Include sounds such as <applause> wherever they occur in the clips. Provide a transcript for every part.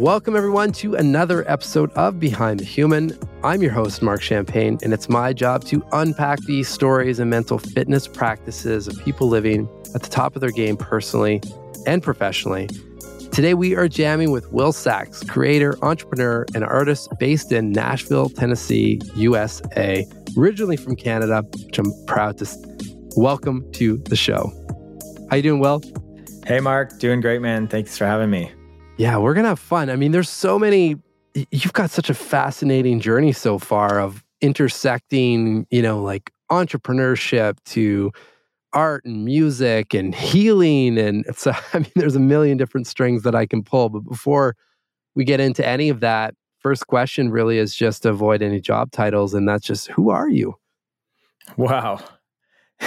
Welcome, everyone, to another episode of Behind the Human. I'm your host, Mark Champagne, and it's my job to unpack these stories and mental fitness practices of people living at the top of their game personally and professionally. Today, we are jamming with Will Sacks, creator, entrepreneur, and artist based in Nashville, Tennessee, USA, originally from Canada, which I'm proud to welcome to the show. How you doing, Will? Hey, Mark. Doing great, man. Thanks for having me. Yeah, we're going to have fun. I mean, there's so many, you've got such a fascinating journey so far of intersecting, you know, like entrepreneurship to art and music and healing. And <laughs> so, I mean, there's a million different strings that I can pull. But before we get into any of that, first question really is just to avoid any job titles. And that's just, who are you? Wow. <laughs>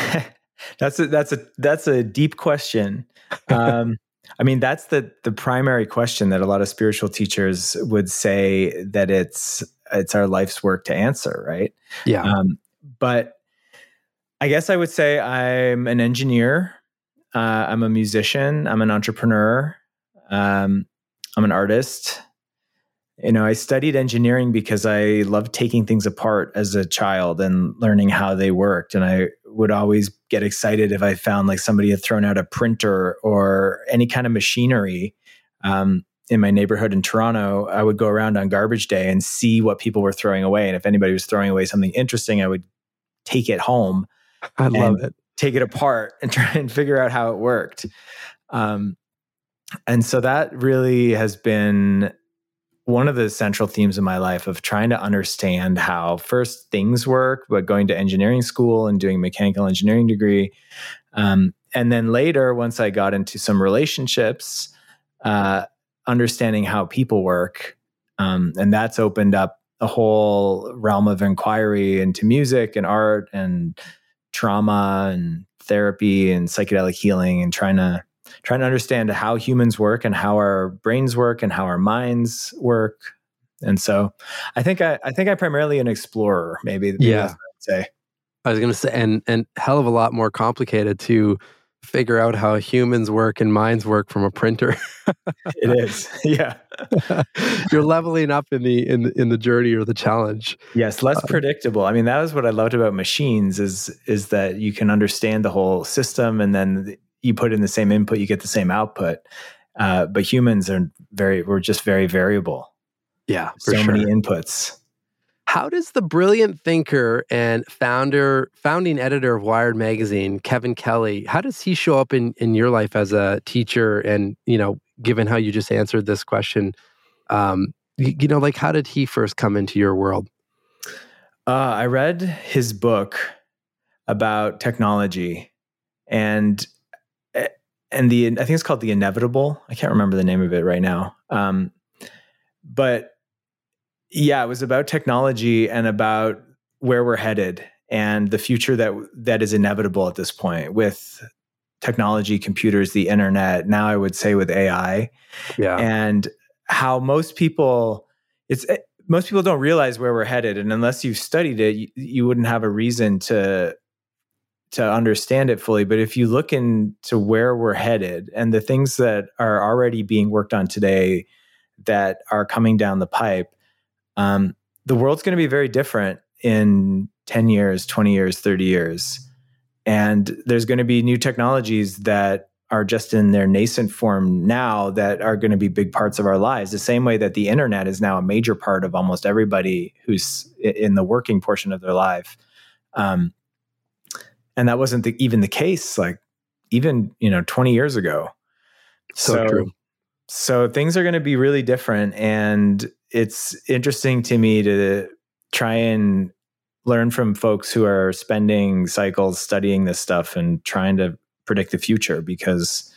that's a, that's a, that's a deep question. <laughs> Um, I mean, that's the the primary question that a lot of spiritual teachers would say that it's it's our life's work to answer, right? Yeah. Um, but I guess I would say I'm an engineer. Uh, I'm a musician. I'm an entrepreneur. Um, I'm an artist. You know, I studied engineering because I loved taking things apart as a child and learning how they worked. And I would always get excited if I found like somebody had thrown out a printer or any kind of machinery. Um, in my neighborhood in Toronto, I would go around on garbage day and see what people were throwing away. And if anybody was throwing away something interesting, I would take it home. <laughs> I love it. Take it apart and <laughs> try and figure out how it worked. Um, and so that really has been one of the central themes of my life of trying to understand how first things work, but going to engineering school and doing mechanical engineering degree. Um, and then later, once I got into some relationships, uh, understanding how people work. Um, and that's opened up a whole realm of inquiry into music and art and trauma and therapy and psychedelic healing and trying to trying to understand how humans work and how our brains work and how our minds work. And so I think I, I think I'm primarily an explorer, maybe. Yeah. I'd say. I was gonna say and and hell of a lot more complicated to figure out how humans work and minds work from a printer. <laughs> it is. <laughs> Yeah. <laughs> You're leveling up in the in in the journey or the challenge. Yes, less uh, predictable. I mean, that was what I loved about machines is is that you can understand the whole system and then you put in the same input, you get the same output. Uh, but humans are very, we're just very variable. Yeah, so sure. many inputs. How does the brilliant thinker and founder, founding editor of Wired magazine, Kevin Kelly, how does he show up in in your life as a teacher? And you know, given how you just answered this question, um, you, you know, like how did he first come into your world? Uh, I read his book about technology, and and the I think it's called the Inevitable. I can't remember the name of it right now. Um, but yeah, it was about technology and about where we're headed and the future that that is inevitable at this point with technology, computers, the internet. Now, I would say with AI, yeah, and how most people it's eh, most people don't realize where we're headed, and unless you've studied it, you, you wouldn't have a reason to to understand it fully. But if you look into where we're headed and the things that are already being worked on today that are coming down the pipe, um, the world's going to be very different in 10 years, 20 years, 30 years. And there's going to be new technologies that are just in their nascent form now that are going to be big parts of our lives. The same way that the internet is now a major part of almost everybody who's in the working portion of their life. Um, and that wasn't the, even the case like even you know 20 years ago. So, so true. so things are going to be really different and it's interesting to me to try and learn from folks who are spending cycles studying this stuff and trying to predict the future because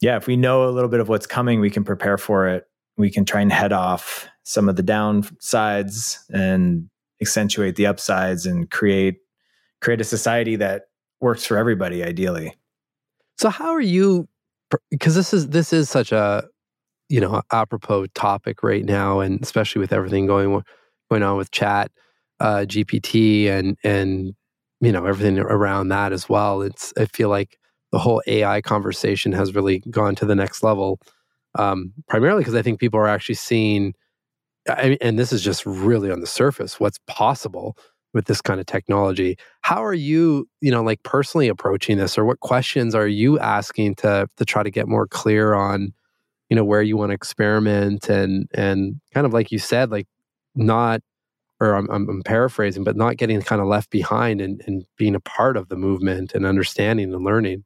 yeah if we know a little bit of what's coming we can prepare for it. We can try and head off some of the downsides and accentuate the upsides and create create a society that works for everybody ideally. So how are you because this is this is such a you know apropos topic right now and especially with everything going going on with chat uh, gpt and and you know everything around that as well it's i feel like the whole ai conversation has really gone to the next level Um, primarily because I think people are actually seeing, I, mean, and this is just really on the surface, what's possible with this kind of technology. How are you, you know, like personally approaching this, or what questions are you asking to to try to get more clear on, you know, where you want to experiment and and kind of like you said, like not, or I'm, I'm paraphrasing, but not getting kind of left behind and, and being a part of the movement and understanding and learning.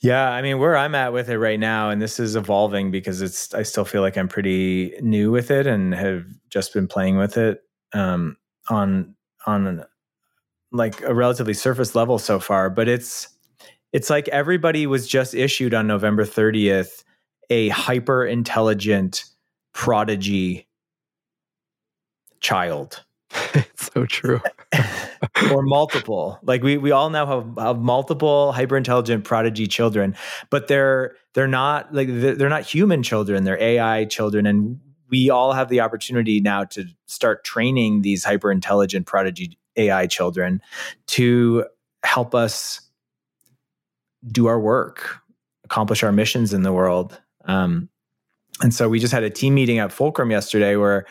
Yeah, I mean, where I'm at with it right now, and this is evolving because it's, I still feel like I'm pretty new with it and have just been playing with it. Um, on on like a relatively surface level so far, but it's it's like everybody was just issued on November 30th a hyper intelligent prodigy child. it's <laughs> so true. <laughs> or multiple. Like we we all now have, have multiple hyper intelligent prodigy children, but they're they're not like they're not human children. They're AI children, and we all have the opportunity now to start training these hyper intelligent prodigy AI children to help us do our work, accomplish our missions in the world. Um, and so we just had a team meeting at Fulcrum yesterday where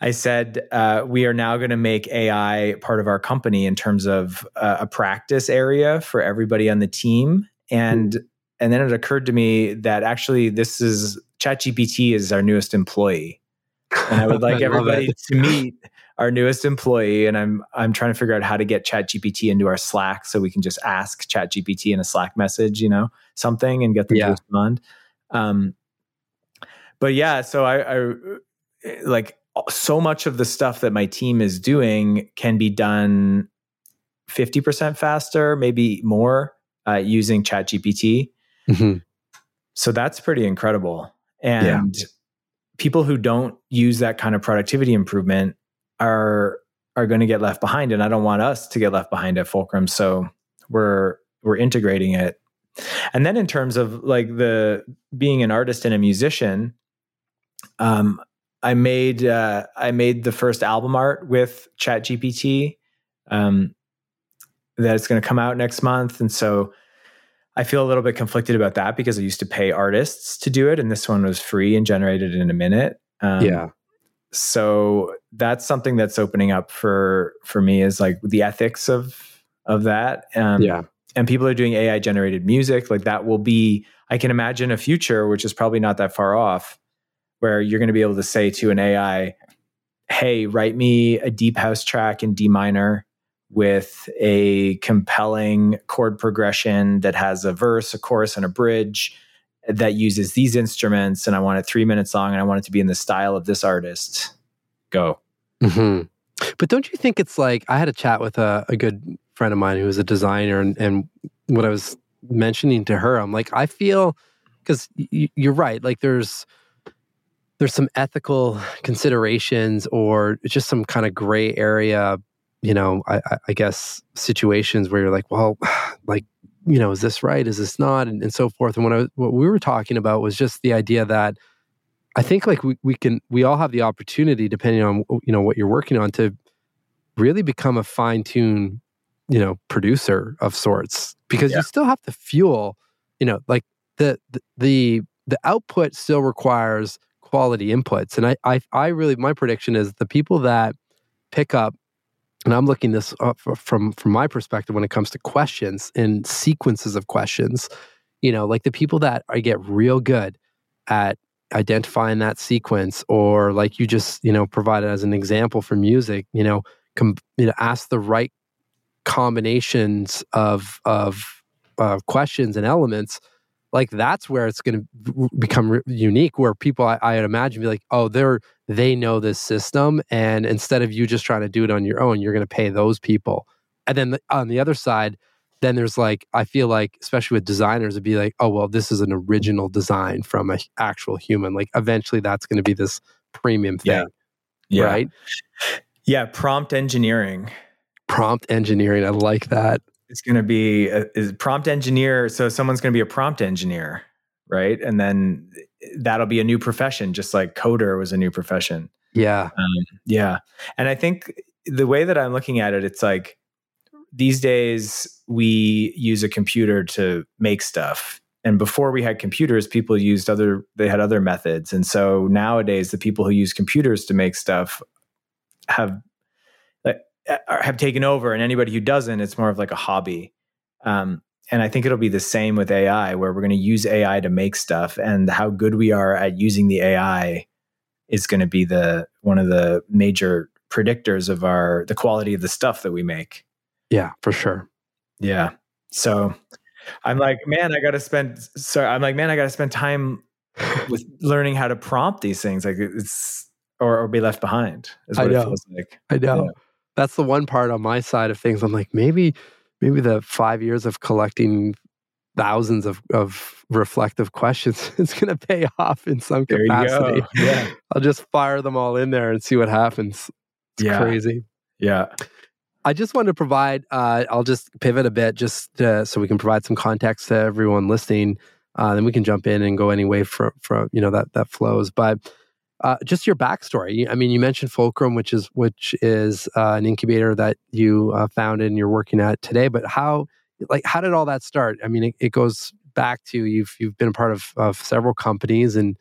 I said uh, we are now going to make AI part of our company in terms of uh, a practice area for everybody on the team. And mm. and then it occurred to me that actually this is ChatGPT is our newest employee, and I would <laughs> like I everybody to meet our newest employee. And I'm I'm trying to figure out how to get ChatGPT into our Slack so we can just ask ChatGPT in a Slack message, you know, something and get them yeah. to respond. Um, but yeah, so I, I like so much of the stuff that my team is doing can be done 50% faster, maybe more uh, using ChatGPT. Mm-hmm. So that's pretty incredible. And yeah. people who don't use that kind of productivity improvement are are going to get left behind and I don't want us to get left behind at Fulcrum. So we're we're integrating it. And then in terms of like the being an artist and a musician, um, I made uh, I made the first album art with ChatGPT. Um, that it's going to come out next month, and so I feel a little bit conflicted about that because I used to pay artists to do it, and this one was free and generated in a minute. Um, yeah. So that's something that's opening up for for me is like the ethics of of that. Um, yeah. And people are doing AI generated music. Like that will be. I can imagine a future which is probably not that far off where you're going to be able to say to an AI, hey, write me a deep house track in D minor with a compelling chord progression that has a verse, a chorus, and a bridge that uses these instruments. And I want it three minutes long and I want it to be in the style of this artist. Go. Mm-hmm. But don't you think it's like I had a chat with a, a good friend of mine who was a designer, and, and what I was mentioning to her, I'm like, I feel because y- you're right. Like there's there's some ethical considerations or just some kind of gray area, you know, I, I, guess situations where you're like, well, <sighs> like, you know, is this right? Is this not? And, and so forth. And what, I, what we were talking about was just the idea that I think like we, we can, we all have the opportunity, depending on, you know, what you're working on to really become a fine tuned, you know, producer of sorts because yeah. you still have to fuel, you know, like the, the, the, the output still requires quality inputs. And I, I, I really, my prediction is the people that pick up, and I'm looking this up from from my perspective when it comes to questions and sequences of questions. You know, like the people that I get real good at identifying that sequence, or like you just you know provided as an example for music. You know, com, you know, ask the right combinations of of uh, questions and elements like that's where it's going to become re- unique where people I, I imagine be like oh they're they know this system and instead of you just trying to do it on your own you're going to pay those people and then the, on the other side then there's like i feel like especially with designers it'd be like oh well this is an original design from an actual human like eventually that's going to be this premium thing yeah. yeah. right yeah prompt engineering prompt engineering i like that it's going to be a, is prompt engineer. So someone's going to be a prompt engineer, right? And then that'll be a new profession, just like coder was a new profession. Yeah, um, yeah. And I think the way that I'm looking at it, it's like these days we use a computer to make stuff, and before we had computers people used other they had other methods. And so nowadays the people who use computers to make stuff have have taken over. And anybody who doesn't it's more of like a hobby. Um, and i think it'll be the same with ai where we're going to use ai to make stuff and how good we are at using the ai is going to be the one of the major predictors of our the quality of the stuff that we make yeah for sure yeah so I'm like, man, I got to spend. Sorry, I'm like, man, I got to spend time <laughs> with learning how to prompt these things. Like it's or, or be left behind. Is what I know. it feels like. I know. Yeah. That's the one part on my side of things. I'm like, maybe, maybe the five years of collecting thousands of, of reflective questions is going to pay off in some there capacity. <laughs> Yeah. I'll just fire them all in there and see what happens. It's yeah. crazy. Yeah. I just want to provide, uh, I'll just pivot a bit just to, so we can provide some context to everyone listening. Uh, then we can jump in and go any way from, from you know, that, that flows. But uh, just your backstory. I mean, you mentioned Fulcrum, which is, which is uh, an incubator that you uh, founded and you're working at today. But how, like, how did all that start? I mean, it, it goes back to you've, you've been a part of, of several companies and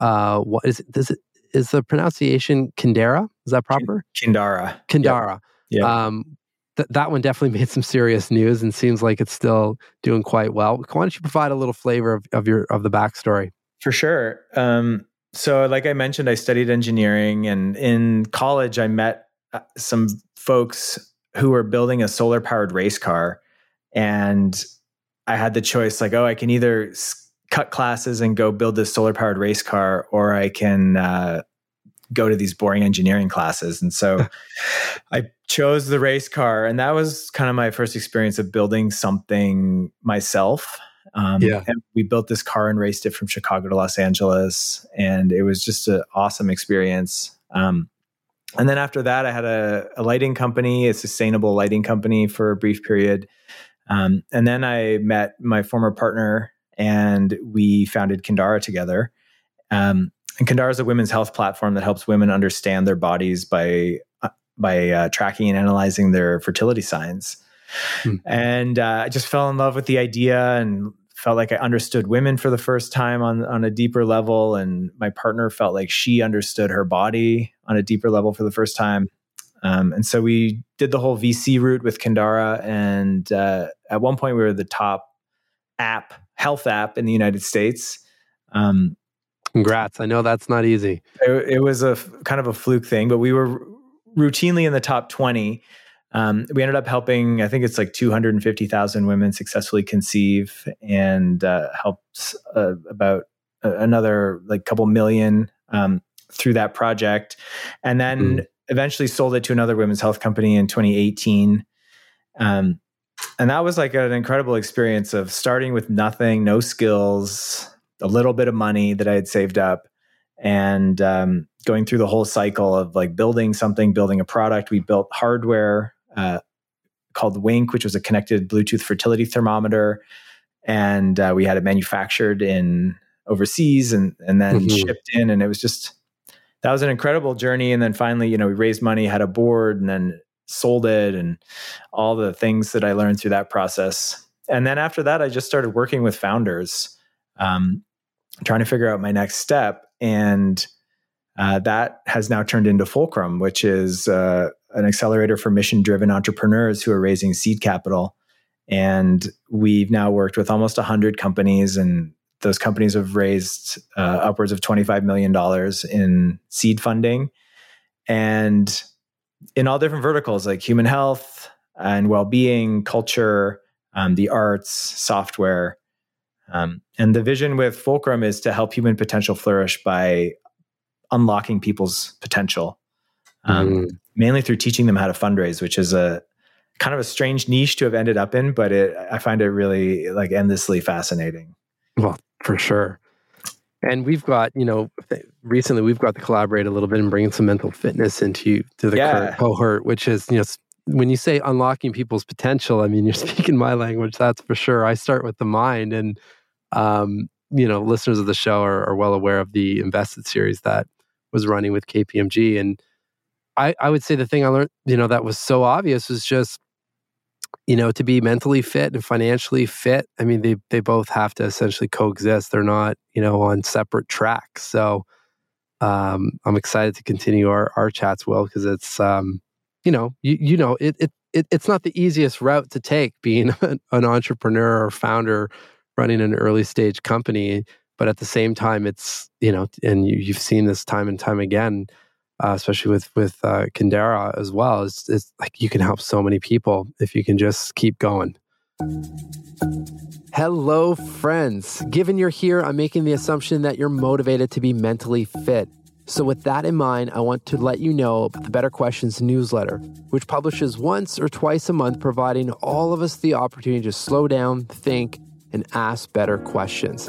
uh, what is it, does it, is the pronunciation Kindara? Is that proper? Kindara. Kindara. Yep. Yeah. Um, th- that one definitely <laughs> made some serious news and seems like it's still doing quite well. Why don't you provide a little flavor of, of your of the backstory? For sure. Um, so, like I mentioned, I studied engineering, and in college, I met uh, some folks who were building a solar powered race car, and I had the choice, like, oh, I can either cut classes and go build this solar powered race car, or I can uh, go to these boring engineering classes. And so I chose the race car. And that was kind of my first experience of building something myself. Um, yeah. And we built this car and raced it from Chicago to Los Angeles. And it was just an awesome experience. Um, and then after that, I had a, a, lighting company, a sustainable lighting company for a brief period. Um, and then I met my former partner and we founded Kindara together. Um, and Kindara is a women's health platform that helps women understand their bodies by uh, by uh, tracking and analyzing their fertility signs. Hmm. And uh, I just fell in love with the idea and felt like I understood women for the first time on on a deeper level. And my partner felt like she understood her body on a deeper level for the first time. Um, and so we did the whole VC route with Kindara. And uh, at one point, we were the top app, health app in the United States. Um, Congrats. I know that's not easy. It, it was a kind of a fluke thing, but we were routinely in the top 20. Um, we ended up helping, I think it's like 250,000 women successfully conceive and uh, helped uh, about another like couple million um, through that project. And then mm. eventually sold it to another women's health company in 2018. Um, and that was like an incredible experience of starting with nothing, no skills, a little bit of money that I had saved up and um, going through the whole cycle of like building something, building a product. We built hardware uh, called Wink, which was a connected Bluetooth fertility thermometer, and uh, we had it manufactured in overseas and and then mm-hmm. shipped in, and it was just that was an incredible journey. And then finally, you know, we raised money, had a board, and then sold it, and all the things that I learned through that process. And then after that, I just started working with founders um, trying to figure out my next step. And uh, that has now turned into Fulcrum, which is uh, an accelerator for mission driven entrepreneurs who are raising seed capital. And we've now worked with almost 100 companies, and those companies have raised uh, upwards of $25 million in seed funding. And in all different verticals like human health and well being, culture, um, the arts, software. Um, and the vision with Fulcrum is to help human potential flourish by unlocking people's potential, um, mm. Mainly through teaching them how to fundraise, which is a kind of a strange niche to have ended up in, but it, I find it really like endlessly fascinating. Well, for sure. And we've got, you know, recently we've got to collaborate a little bit and bring some mental fitness into to the yeah. cohort, which is, you know, when you say unlocking people's potential, I mean, you're <laughs> speaking my language, that's for sure. I start with the mind. And, um, you know, listeners of the show are, are, well aware of the Invested series that was running with KPMG. And I, I would say the thing I learned, you know, that was so obvious was just you know, to be mentally fit and financially fit, I mean, they they both have to essentially coexist. They're not, you know, on separate tracks. So um, I'm excited to continue our our chats, Will, because it's um, you know, you you know, it it, it it's not the easiest route to take being <laughs> an, an entrepreneur or founder running an early stage company. But at the same time, it's you know, and you, you've seen this time and time again uh, especially with with uh, Kindara as well. It's, it's like you can help so many people if you can just keep going. Hello, friends. Given you're here, I'm making the assumption that you're motivated to be mentally fit. So, with that in mind, I want to let you know about the Better Questions newsletter, which publishes once or twice a month, providing all of us the opportunity to slow down, think, and ask better questions.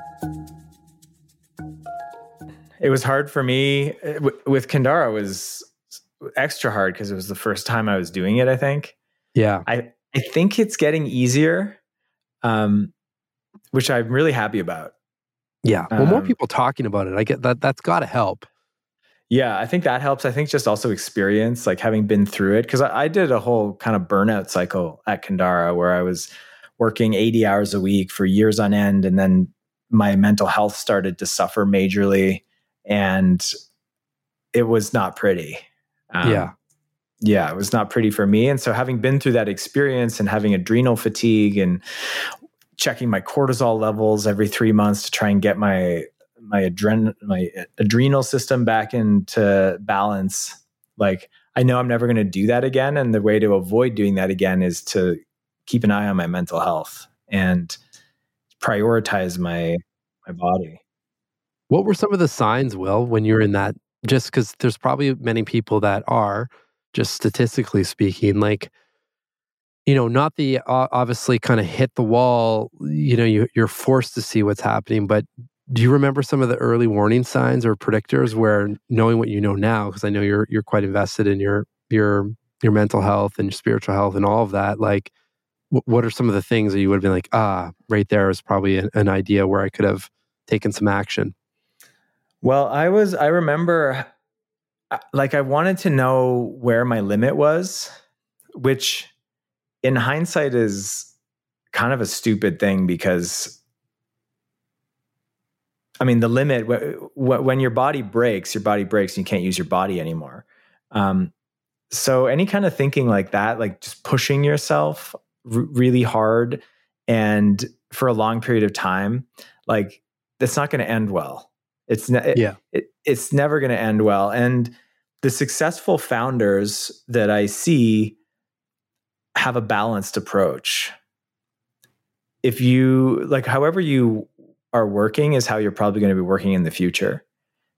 it was hard for me uh, with Kindara. It was extra hard because it was the first time I was doing it. I think. Yeah. I I think it's getting easier, um, which I'm really happy about. Yeah. Well, um, more people talking about it. I get that. That's got to help. Yeah, I think that helps. I think just also experience, like having been through it, because I, I, did a whole kind of burnout cycle at Kindara where I was working 80 hours a week for years on end. And then my mental health started to suffer majorly and it was not pretty. Um, yeah. Yeah, it was not pretty for me. And so, having been through that experience and having adrenal fatigue and checking my cortisol levels every three months to try and get my my adren my adrenal system back into balance, like I know I'm never going to do that again. And the way to avoid doing that again is to keep an eye on my mental health and prioritize my my body. What were some of the signs, Will, when you're in that? Just because there's probably many people that are, just statistically speaking, like, you know, not the obviously kind of hit the wall, you know, you, you're forced to see what's happening. But do you remember some of the early warning signs or predictors where knowing what you know now, because I know you're you're quite invested in your your your mental health and your spiritual health and all of that, like what are some of the things that you would have been like, ah, right there is probably an, an idea where I could have taken some action? Well, I was, I remember uh, like I wanted to know where my limit was, which in hindsight is kind of a stupid thing because I mean, the limit when your body breaks, your body breaks, and you can't use your body anymore. Um, so any kind of thinking like that, like just pushing yourself r- really hard and for a long period of time, like that's not going to end well. It's ne- yeah. It, it's never going to end well. And the successful founders that I see have a balanced approach. If you like, however you are working is how you're probably going to be working in the future.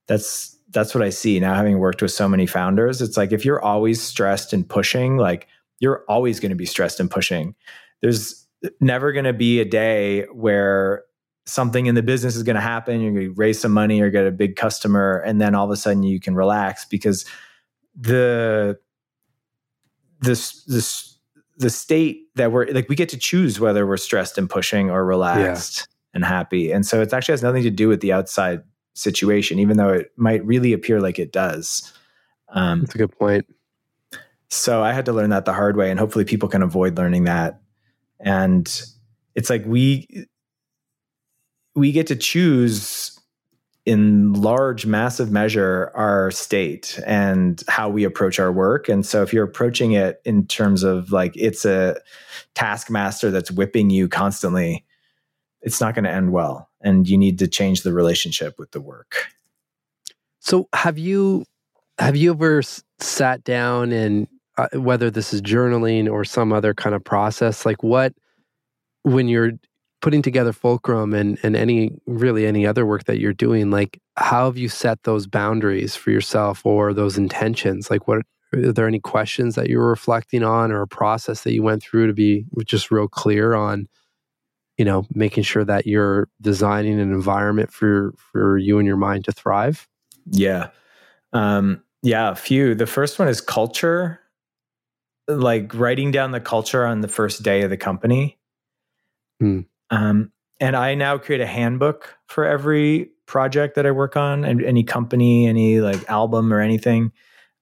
That's that's what I see now. Having worked with so many founders, it's like if you're always stressed and pushing, like you're always going to be stressed and pushing. There's never going to be a day where something in the business is going to happen. You're going to raise some money or get a big customer, and then all of a sudden you can relax because the this this the state that we're like we get to choose whether we're stressed and pushing or relaxed yeah. and happy. And so it actually has nothing to do with the outside situation, even though it might really appear like it does. Um, That's a good point. So I had to learn that the hard way, and hopefully people can avoid learning that. And it's like we we get to choose in large massive measure our state and how we approach our work. And so if you're approaching it in terms of like it's a taskmaster that's whipping you constantly it's not going to end well and you need to change the relationship with the work. So have you have you ever sat down and uh, whether this is journaling or some other kind of process like what when you're putting together fulcrum and and any really any other work that you're doing like how have you set those boundaries for yourself or those intentions like what are there any questions that you were reflecting on or a process that you went through to be just real clear on you know, making sure that you're designing an environment for for you and your mind to thrive? Yeah. Um, yeah, a few. The first one is culture, like writing down the culture on the first day of the company. Hmm. Um, and I now create a handbook for every project that I work on and any company, any like album or anything.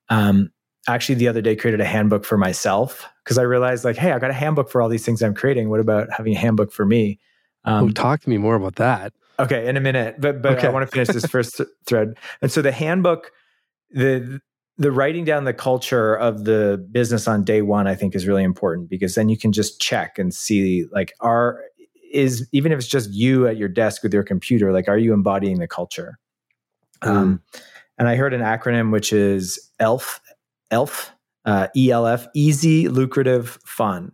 Um, actually, the other day created a handbook for myself because I realized like, hey, I got a handbook for all these things I'm creating. What about having a handbook for me? Um, oh, talk to me more about that. Okay, in a minute, but but okay. I want to finish this first th- <laughs> thread. And so the handbook, the the writing down the culture of the business on day one, I think, is really important because then you can just check and see like are is even if it's just you at your desk with your computer, like are you embodying the culture? Mm. Um, and I heard an acronym which is ELF, ELF, uh, ELF, easy, lucrative, fun.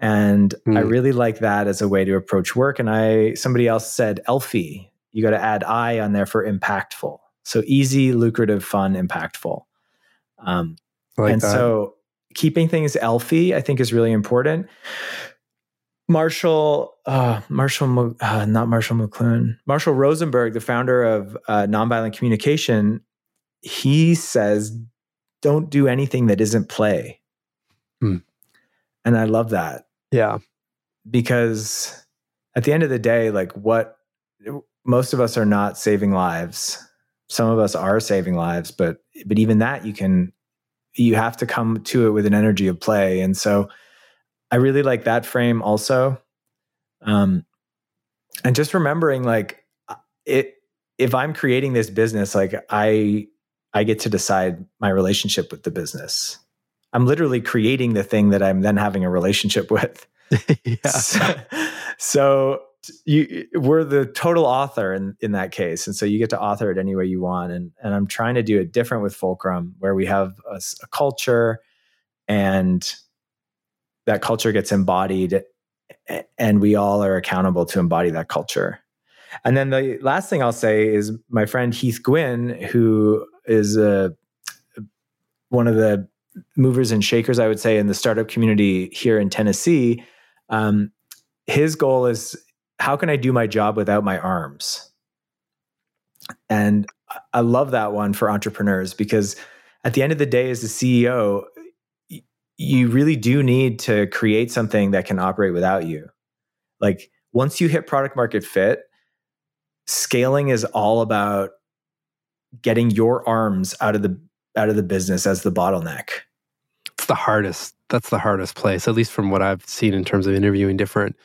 And mm. I really like that as a way to approach work. And I somebody else said Elfie. You got to add I on there for impactful. So easy, lucrative, fun, impactful. Um, like and that. so keeping things ELFY, I think, is really important. Marshall, uh, Marshall, uh, not Marshall McLuhan, Marshall Rosenberg, the founder of uh, Nonviolent Communication, he says, "Don't do anything that isn't play." Hmm. And I love that. Yeah, because at the end of the day, like what most of us are not saving lives. Some of us are saving lives, but but even that you can you have to come to it with an energy of play, and so I really like that frame also. Um, and just remembering like uh, it, if I'm creating this business, like I, I get to decide my relationship with the business. I'm literally creating the thing that I'm then having a relationship <laughs> with. <laughs> yeah. So, so you we're the total author in in that case and so you get to author it any way you want and and i'm trying to do it different with fulcrum where we have a, a culture and that culture gets embodied and we all are accountable to embody that culture. And then the last thing I'll say is my friend Heath Gwynn, who is a, one of the movers and shakers, I would say, in the startup community here in Tennessee. Um, his goal is how can I do my job without my arms? And I love that one for entrepreneurs because at the end of the day, as the CEO, you really do need to create something that can operate without you. Like once you hit product market fit, scaling is all about getting your arms out of the out of the business as the bottleneck. It's the hardest. That's the hardest place, at least from what I've seen in terms of interviewing different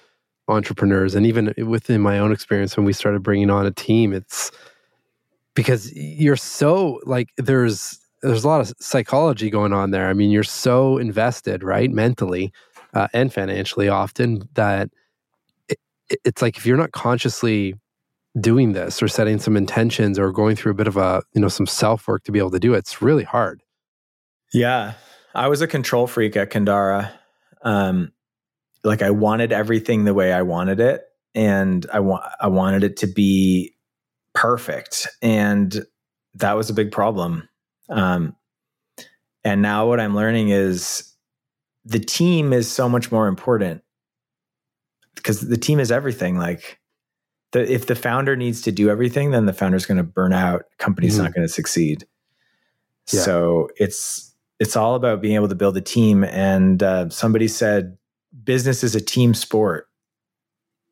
entrepreneurs and even within my own experience when we started bringing on a team, it's because you're so like there's there's a lot of psychology going on there. I mean, you're so invested, right, mentally uh, and financially, often that it, it's like if you're not consciously doing this or setting some intentions or going through a bit of a you know some self work to be able to do it, it's really hard. Yeah, I was a control freak at Kindara. Um, like I wanted everything the way I wanted it, and I want I wanted it to be perfect, and that was a big problem um, and now what I'm learning is the team is so much more important because the team is everything. Like, the, if the founder needs to do everything, then the founder's going to burn out. Company's mm-hmm. not going to succeed. Yeah. So it's it's all about being able to build a team. And uh, somebody said business is a team sport,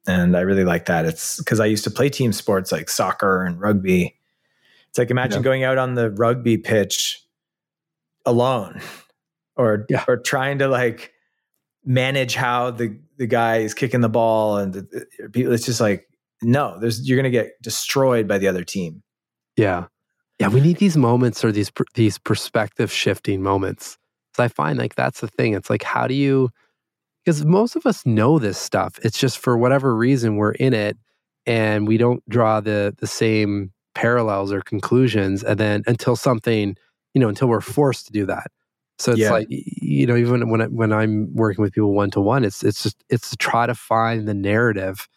and I really like that. It's because I used to play team sports like soccer and rugby, it's like imagine yeah. going out on the rugby pitch alone or yeah. or trying to like manage how the the guy is kicking the ball and the, it's just like no, there's you're going to get destroyed by the other team. Yeah. Yeah, we need these moments or these these perspective shifting moments. So I find like that's the thing. It's like how do you because most of us know this stuff. It's just for whatever reason we're in it and we don't draw the the same parallels or conclusions and then until something you know until we're forced to do that. So it's yeah. like you know even when I, when I'm working with people one to one it's it's just it's to try to find the narrative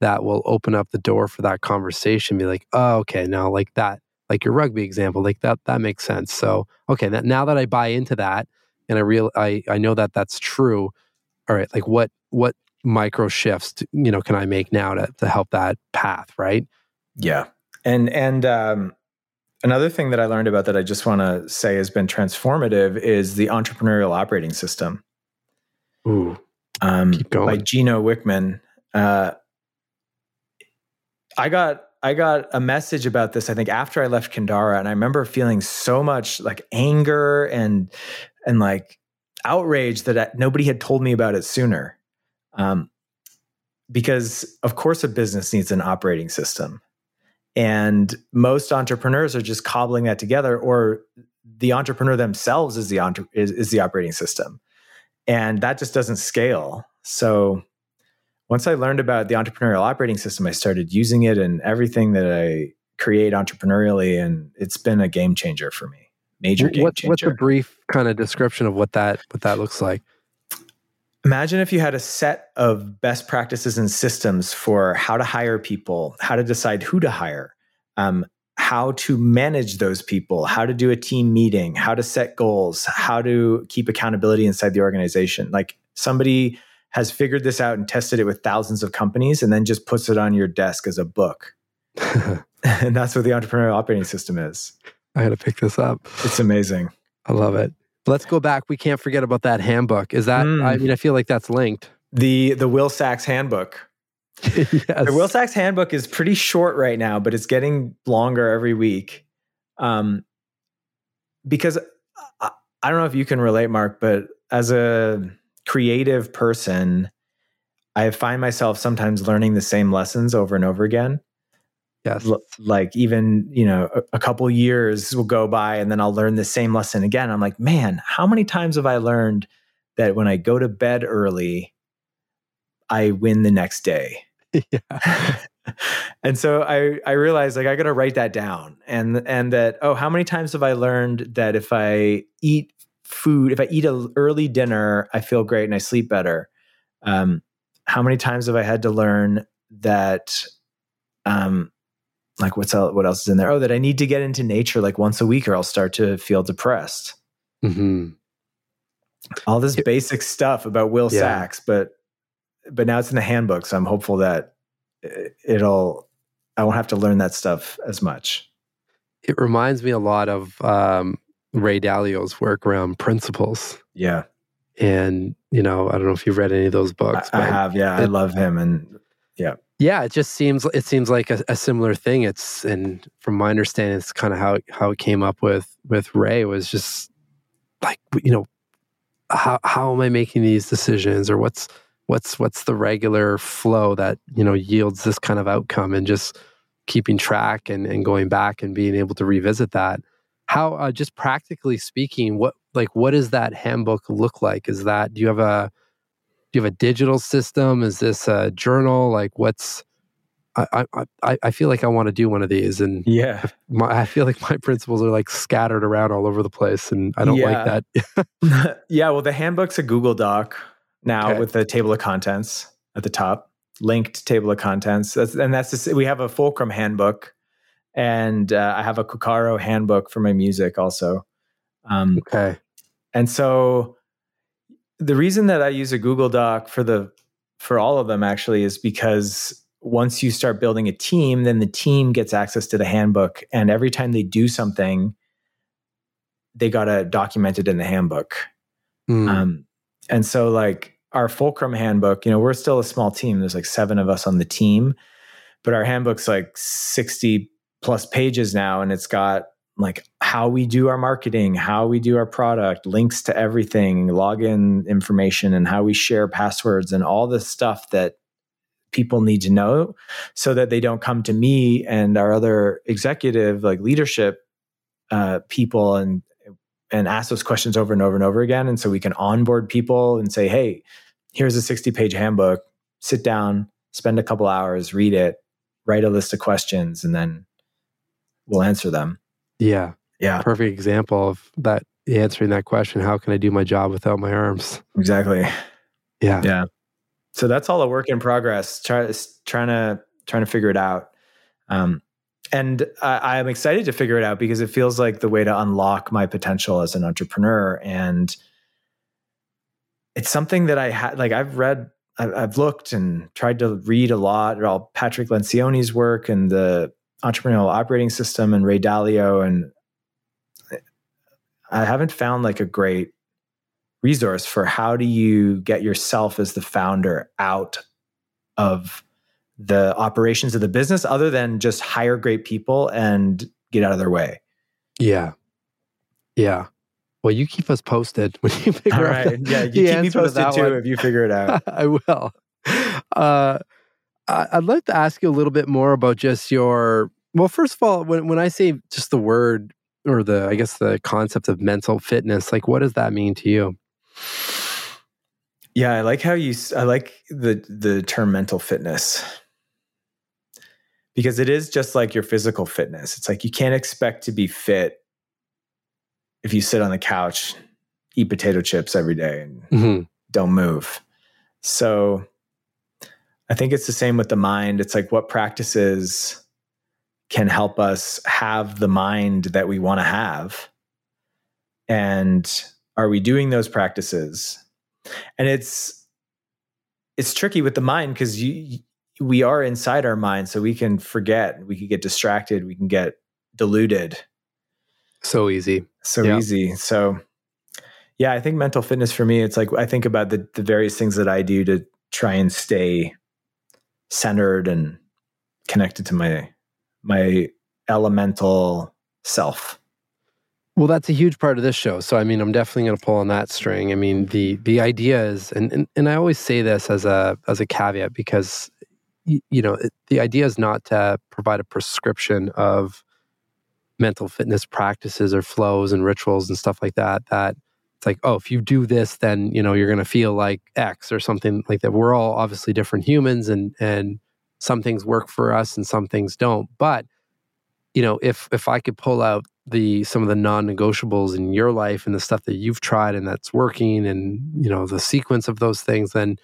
that will open up the door for that conversation be like oh okay now like that like your rugby example like that that makes sense. So okay that, now that I buy into that and I real I I know that that's true all right like what what micro shifts you know can i make now to, to help that path right? Yeah and and um another thing that i learned about that i just want to say has been transformative is the entrepreneurial operating system Ooh, um, Keep going. by Gino Wickman. Uh, I got I got a message about this. I think after I left Kindara, and I remember feeling so much like anger and and like outrage that I, nobody had told me about it sooner. Um, because of course, a business needs an operating system, and most entrepreneurs are just cobbling that together, or the entrepreneur themselves is the entre- is, is the operating system, and that just doesn't scale. So once I learned about the entrepreneurial operating system, I started using it in everything that I create entrepreneurially, and it's been a game changer for me. Major game what, changer. what's a brief kind of description of what that what that looks like Imagine if you had a set of best practices and systems for how to hire people, how to decide who to hire, um, how to manage those people, how to do a team meeting, how to set goals, how to keep accountability inside the organization. Like somebody has figured this out and tested it with thousands of companies and then just puts it on your desk as a book. <laughs> <laughs> and that's what the entrepreneurial operating system is. i had to pick this up It's amazing. i love it let's go back we can't forget about that handbook is that Mm. i mean i feel like that's linked The the Will Sacks handbook. <laughs> yes The Will Sacks handbook is pretty short right now, but it's getting longer every week. Um, because I, I don't know if you can relate, Mark, but as a creative person, I find myself sometimes learning the same lessons over and over again. Yes. L- like even you know a, a couple years will go by and then i'll learn the same lesson again. I'm like man how many times have i learned that when i go to bed early i win the next day? <laughs> Yeah. <laughs> And so i i realized like i got to write that down and and that oh how many times have i learned that if i eat food if i eat an early dinner i feel great and i sleep better? Um how many times have i had to learn that um like what's else, what else is in there? Oh that i need to get into nature like once a week or i'll start to feel depressed. Hmm all this basic stuff about will Yeah. sachs but but now it's in the handbook so i'm hopeful that it- it'll i won't have to learn that stuff as much. It reminds me a lot of um, ray dalio's work around principles. Yeah. And you know i don't know if you've read any of those I, books I have yeah i love him and yeah it just seems it seems like a, a similar thing. It's and from my understanding it's kind of how how it came up with with ray was just like you know how how am i making these decisions or what's what's what's the regular flow that you know yields this kind of outcome and just keeping track and, and going back and being able to revisit that? How uh, just practically speaking what like what does that handbook look like? Is that do you have a do you have a digital system? Is this a journal? Like what's i i i, feel like i want to do one of these and yeah. my, i feel like my <laughs> principles are like scattered around all over the place and i don't Yeah. like that. <laughs> Yeah well the handbook's a google doc now Okay. with the table of contents at the top linked table of contents. That's, and that's just, we have a fulcrum handbook and uh, i have a Kukaro handbook for my music also. Um, okay. and so the reason that I use a Google Doc for the for all of them actually is because once you start building a team, then the team gets access to the handbook and every time they do something they got to document it in the handbook. Mm. Um, and so like our Fulcrum handbook, you know, we're still a small team. There's like seven of us on the team, but our handbook's like 60 plus pages now. And it's got like how we do our marketing, how we do our product, links to everything, login information, and how we share passwords and all the stuff that people need to know so that they don't come to me and our other executive like leadership uh, people and and ask those questions over and over and over again. And so we can onboard people and say, hey, here's a 60 page handbook. Sit down, spend a couple hours, read it, write a list of questions, and then we'll answer them. yeah Yeah, perfect example of that answering that question how can i do my job without my arms exactly. yeah Yeah. So that's all a work in progress. Try, trying to trying to figure it out. Um, and I, I'm excited to figure it out because it feels like the way to unlock my potential as an entrepreneur. And it's something that I had like I've read I've looked and tried to read a lot all Patrick Lencioni's work and the entrepreneurial operating system and Ray Dalio. And I haven't found like a great resource for how do you get yourself as the founder out of the operations of the business other than just hire great people and get out of their way. Yeah. Yeah. Well, you keep us posted when you figure All right. out. <laughs> The, yeah, you keep me posted too one. if you figure it out. <laughs> I will. Uh, I'd like to ask you a little bit more about just your. Well, first of all, when when I say just the word or the, I guess the concept of mental fitness, like what does that mean to you? Yeah, I like how you. I like the the term mental fitness because it is just like your physical fitness. It's like you can't expect to be fit if you sit on the couch, eat potato chips every day, and mm-hmm. don't move. So I think it's the same with the mind. It's like what practices can help us have the mind that we want to have. And are we doing those practices? And it's it's tricky with the mind because you we are inside our mind, so we can forget, we can get distracted, we can get deluded. So easy. So yeah. easy. So yeah, I think mental fitness for me, it's like I think about the the various things that I do to try and stay centered and connected to my my elemental self. Well, that's a huge part of this show. So, I mean, I'm definitely going to pull on that string. I mean, the the idea is, and, and and I always say this as a as a caveat because you know, the idea is not to provide a prescription of mental fitness practices or flows and rituals and stuff like that. That it's like, oh, if you do this, then you know you're going to feel like X or something like that. We're all obviously different humans, and and some things work for us and some things don't. But you know, if if I could pull out the some of the non-negotiables in your life and the stuff that you've tried and that's working, and you know the sequence of those things, then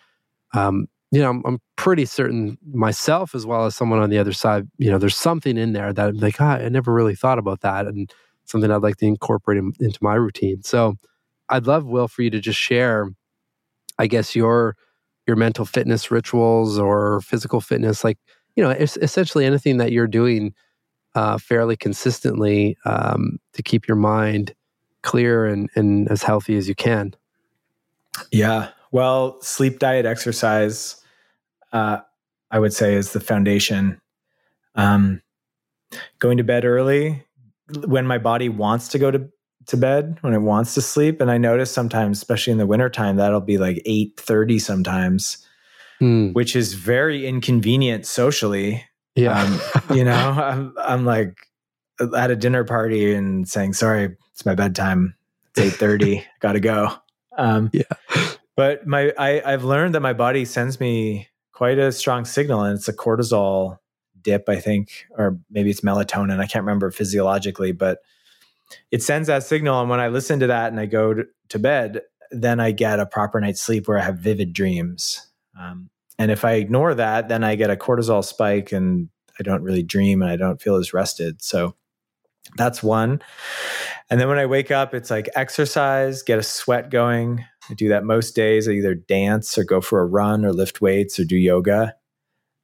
um, you know, I'm, I'm, pretty certain myself as well as someone on the other side, you know, there's something in there that I'm like, ah, I never really thought about that and something I'd like to incorporate in, into my routine. So I'd love, Will, for you to just share, I guess, your your mental fitness rituals or physical fitness, like, you know, essentially anything that you're doing uh, fairly consistently um, to keep your mind clear and, and as healthy as you can. Yeah. Well, sleep, diet, exercise, uh, I would say is the foundation. Um, going to bed early when my body wants to go to, to bed, when it wants to sleep. And I notice sometimes, especially in the wintertime, that'll be like 8.30 sometimes, mm. which is very inconvenient socially. Yeah. Um, you know, <laughs> I'm, I'm like at a dinner party and saying, sorry, it's my bedtime. It's 8.30. <laughs> Gotta go. Um, yeah. But my I, I've learned that my body sends me quite a strong signal, and it's a cortisol dip, I think, or maybe it's melatonin. I can't remember physiologically, but it sends that signal. And when I listen to that and I go to, to bed, then I get a proper night's sleep where I have vivid dreams. Um, and if I ignore that, then I get a cortisol spike and I don't really dream and I don't feel as rested. So that's one. And then when I wake up, it's like exercise, get a sweat going. I do that most days. I either dance or go for a run or lift weights or do yoga.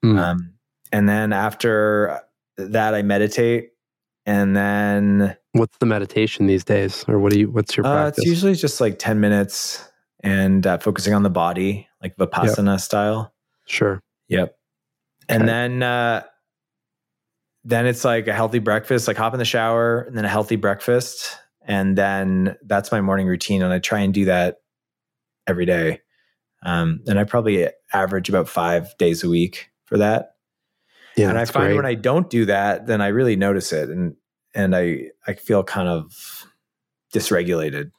Mm. Um, and then after that, I meditate. And then what's the meditation these days, or what do you? What's your practice? Uh, it's usually just like ten minutes and uh, focusing on the body, like vipassana yep. style. Sure. Yep. And then uh, then it's like a healthy breakfast, like hop in the shower and then a healthy breakfast. And then that's my morning routine. And I try and do that every day. Um, and I probably average about five days a week for that. Yeah. And I find great. when I don't do that, then I really notice it and and I I feel kind of dysregulated.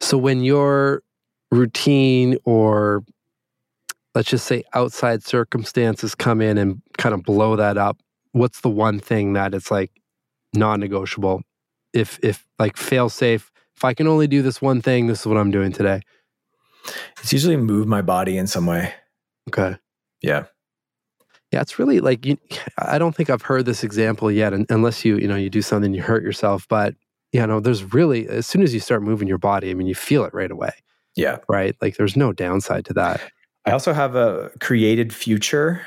So when your routine or let's just say outside circumstances come in and kind of blow that up, what's the one thing that it's like non-negotiable? If if like fail safe, if I can only do this one thing, this is what I'm doing today. It's usually move my body in some way. Okay. Yeah. Yeah, it's really like you, I don't think I've heard this example yet, unless you you know you do something you hurt yourself. But you know, there's really as soon as you start moving your body, I mean, you feel it right away. Yeah. Right. Like there's no downside to that. I also have a created future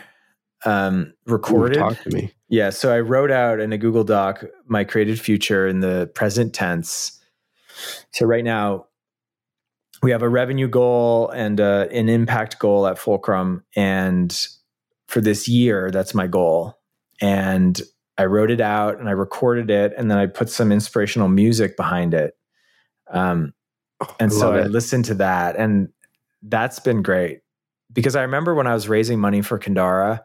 um, recorded. Ooh, talk to me. Yeah, so I wrote out in a Google Doc my created future in the present tense. So right now, we have a revenue goal and uh, an impact goal at Fulcrum, and for this year, that's my goal. And I wrote it out and I recorded it, and then I put some inspirational music behind it. Um, oh, and so I listened to that, and that's been great because I remember when I was raising money for Kindara,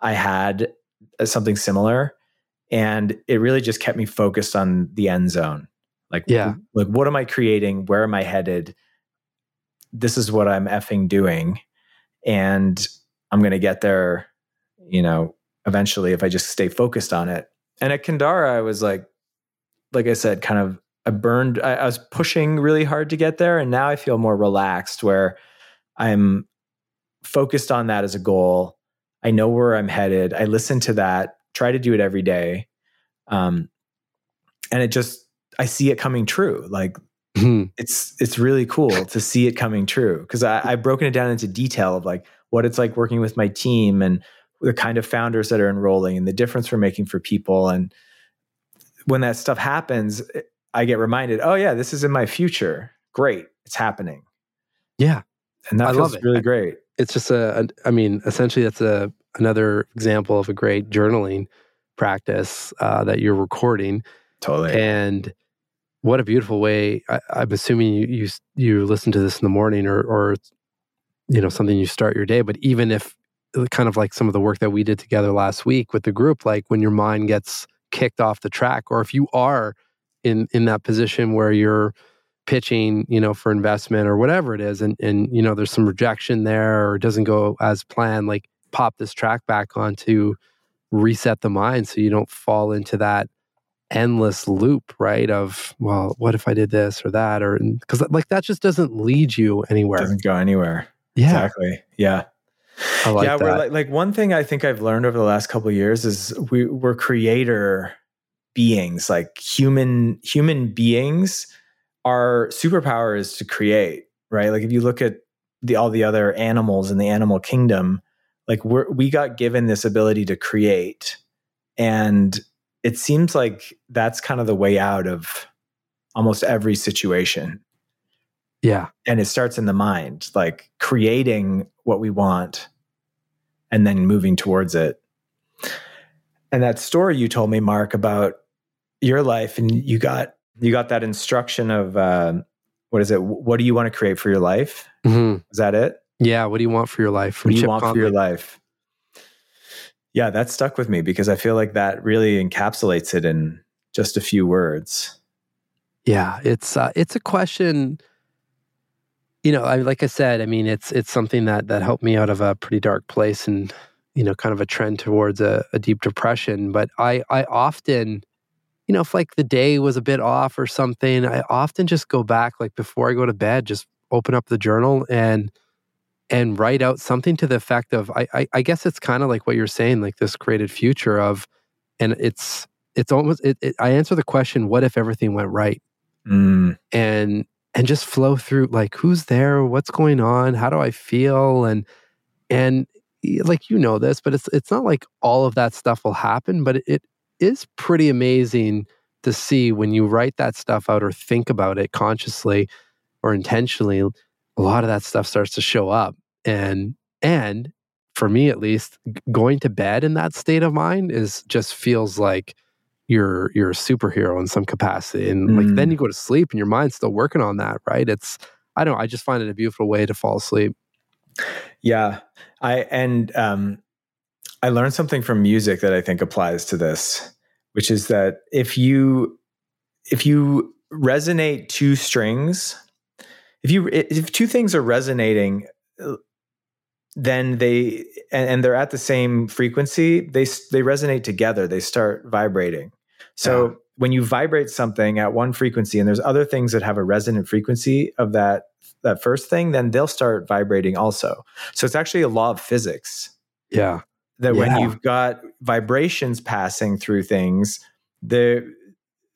I had uh, something similar, and it really just kept me focused on the end zone. Like, yeah, like what am I creating? Where am I headed? This is what I'm effing doing, and I'm going to get there. You know, eventually if I just stay focused on it. And at Kindara, I was like, like I said, kind of I burned. I, I was pushing really hard to get there, and now I feel more relaxed, where I'm focused on that as a goal. I know where I'm headed. I listen to that, try to do it every day. Um, and it just, I see it coming true. Like. It's, it's really cool to see it coming true. Cause I, I've broken it down into detail of like what it's like working with my team and the kind of founders that are enrolling and the difference we're making for people. And when that stuff happens, I get reminded, oh yeah, this is in my future. Great. It's happening. Yeah. And that I feels really great it's just a, a I mean, essentially, that's a another example of a great journaling practice uh, that you're recording. Totally. And what a beautiful way. I, am assuming you, you you listen to this in the morning or or you know something you start your day. But even if uh, kind of like some of the work that we did together last week with the group, like when your mind gets kicked off the track, or if you are in in that position where you're pitching, you know, for investment or whatever it is, and and you know, there's some rejection there or it doesn't go as planned, like pop this track back on to reset the mind so you don't fall into that endless loop, right? Of well, what if I did this or that, or because like that just doesn't lead you anywhere. Doesn't go anywhere. Yeah, exactly. Yeah. Like yeah, that. we're like, like one thing I think I've learned over the last couple years is we we're creator beings, like human human beings our superpower is to create, right? Like if you look at the all the other animals in the animal kingdom, like we're we got given this ability to create, and it seems like that's kind of the way out of almost every situation. Yeah, and it starts in the mind, like creating what we want, and then moving towards it. And that story you told me, Mark, about your life, and you got you got that instruction of uh, what is it? What do you want to create for your life? Mm-hmm. Is that it? Yeah. What do you want for your life? What do you want Conley? for your life? Yeah, that stuck with me because I feel like that really encapsulates it in just a few words. Yeah, it's uh, it's a question. You know, I, like I said, I mean, it's it's something that that helped me out of a pretty dark place and you know, kind of a trend towards a, a deep depression. But I I often you know, if like the day was a bit off or something, I often just go back, like before I go to bed, just open up the journal and and write out something to the effect of I I, I guess it's kind of like what you're saying, like this created future of, and it's it's almost it, it, I answer the question, what if everything went right, mm. and and just flow through like who's there, what's going on, how do I feel, and and like you know this, but it's it's not like all of that stuff will happen, but it is pretty amazing to see when you write that stuff out or think about it consciously or intentionally a lot of that stuff starts to show up and and for me at least going to bed in that state of mind is just feels like you're you're a superhero in some capacity and mm. like then mm. you go to sleep and your mind's still working on that right it's i don't i just find it a beautiful way to fall asleep yeah i and um I learned something from music that I think applies to this, which is that if you if you resonate two strings, if you if two things are resonating, then they and, and they're at the same frequency, they they resonate together. They start vibrating. So yeah. when you vibrate something at one frequency, and there's other things that have a resonant frequency of that that first thing, then they'll start vibrating also. So it's actually a law of physics. Yeah that yeah. when you've got vibrations passing through things, the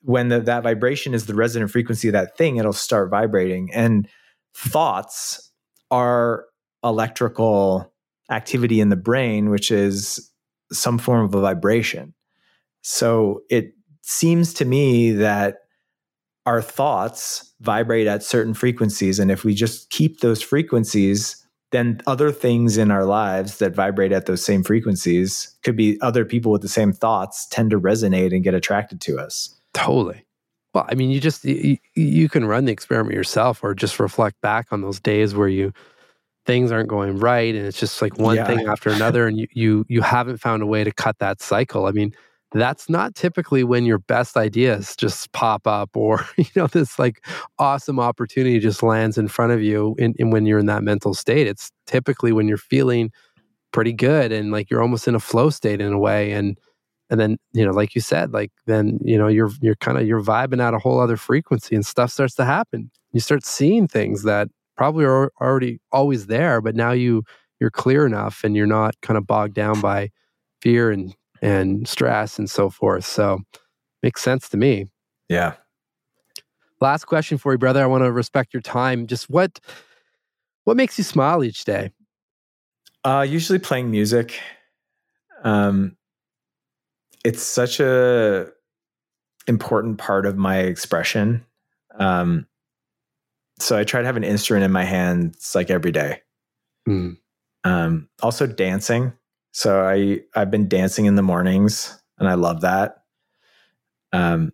when the, that vibration is the resonant frequency of that thing, it'll start vibrating. And thoughts are electrical activity in the brain, which is some form of a vibration. So it seems to me that our thoughts vibrate at certain frequencies. And if we just keep those frequencies, then other things in our lives that vibrate at those same frequencies could be other people with the same thoughts tend to resonate and get attracted to us. Totally. Well, I mean, you just you, you can run the experiment yourself, or just reflect back on those days where you things aren't going right, and it's just like one yeah. thing after another, and you you you haven't found a way to cut that cycle. I mean, that's not typically when your best ideas just pop up or <laughs> you know this like awesome opportunity just lands in front of you in, in, when you're in that mental state it's typically when you're feeling pretty good and like you're almost in a flow state in a way and and then you know like you said like then you know you're you're kind of you're vibing at a whole other frequency and stuff starts to happen you start seeing things that probably are already always there but now you you're clear enough and you're not kind of bogged down by fear and and stress and so forth. So makes sense to me. Yeah. Last question for you, brother. I want to respect your time. Just what what makes you smile each day? Uh, usually playing music. Um, it's such a important part of my expression. Um, so I try to have an instrument in my hands like every day. Mm. Um, also dancing. So I I've been dancing in the mornings and I love that. Um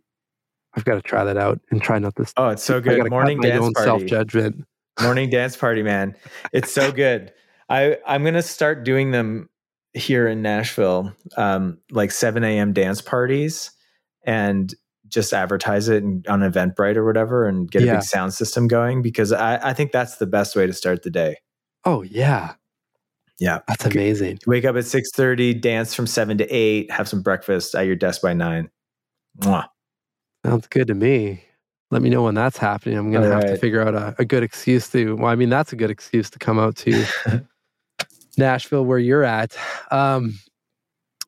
I've got to try that out and try not to. Oh, it's so <laughs> good. Morning dance party. Self judgment. Morning <laughs> dance party, man. It's so good. I I'm gonna start doing them here in Nashville, um, like 7 a.m. dance parties, and just advertise it on Eventbrite or whatever, and get yeah. a big sound system going because I I think that's the best way to start the day. Oh yeah, yeah. That's amazing. Wake up at 6:30, dance from 7 to 8, have some breakfast at your desk by 9. Mwah. Sounds good to me. Let me know when that's happening. I'm going to have right. to figure out a, a, good excuse to, well, I mean, that's a good excuse to come out to <laughs> Nashville where you're at. Um,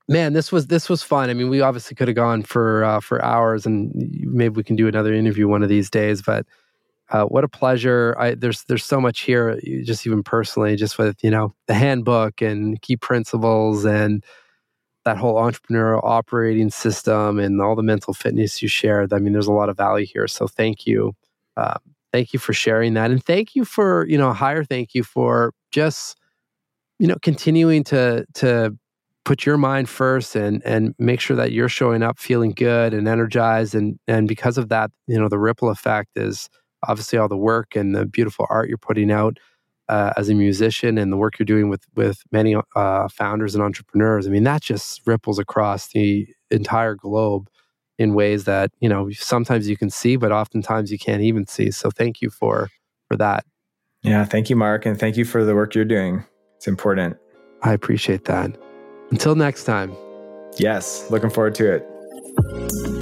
man, this was, this was fun. I mean, we obviously could have gone for, uh, for hours and maybe we can do another interview one of these days, but uh, what a pleasure! I, there's there's so much here, just even personally, just with you know the handbook and key principles and that whole entrepreneurial operating system and all the mental fitness you shared. I mean, there's a lot of value here. So thank you, uh, thank you for sharing that, and thank you for you know higher thank you for just you know continuing to to put your mind first and and make sure that you're showing up feeling good and energized and and because of that you know the ripple effect is obviously all the work and the beautiful art you're putting out uh, as a musician and the work you're doing with with many uh, founders and entrepreneurs. I mean, that just ripples across the entire globe in ways that you know sometimes you can see, but oftentimes you can't even see. So thank you for for that. Yeah, thank you, Mark, and thank you for the work you're doing. It's important. I appreciate that. Until next time. Yes, looking forward to it.